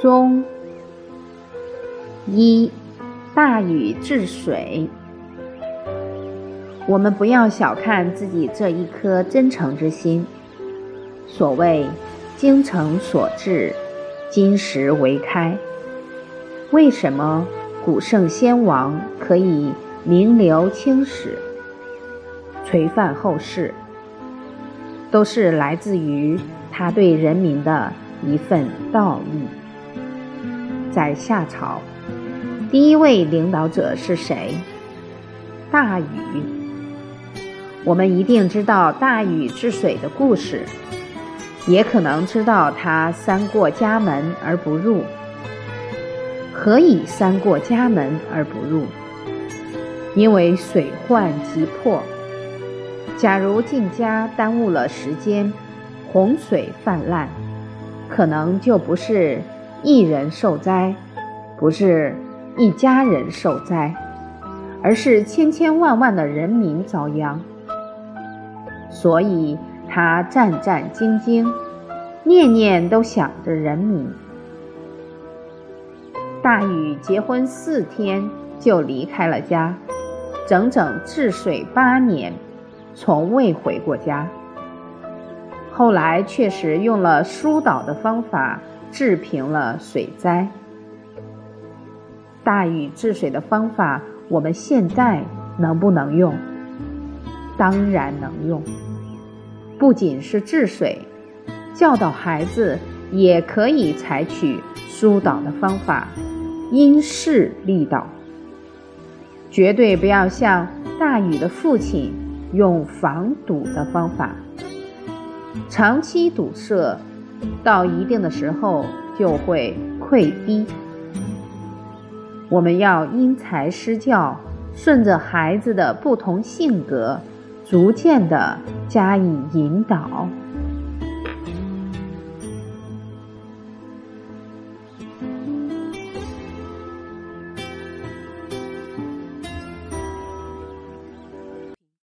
中一大禹治水，我们不要小看自己这一颗真诚之心。所谓精诚所至，金石为开。为什么古圣先王可以名留青史、垂范后世？都是来自于他对人民的一份道义。在夏朝，第一位领导者是谁？大禹。我们一定知道大禹治水的故事，也可能知道他三过家门而不入。何以三过家门而不入？因为水患急迫。假如进家耽误了时间，洪水泛滥，可能就不是。一人受灾，不是一家人受灾，而是千千万万的人民遭殃。所以他战战兢兢，念念都想着人民。大禹结婚四天就离开了家，整整治水八年，从未回过家。后来确实用了疏导的方法。治平了水灾。大禹治水的方法，我们现在能不能用？当然能用。不仅是治水，教导孩子也可以采取疏导的方法，因势利导。绝对不要像大禹的父亲用防堵的方法，长期堵塞。到一定的时候就会溃堤。我们要因材施教，顺着孩子的不同性格，逐渐的加以引导。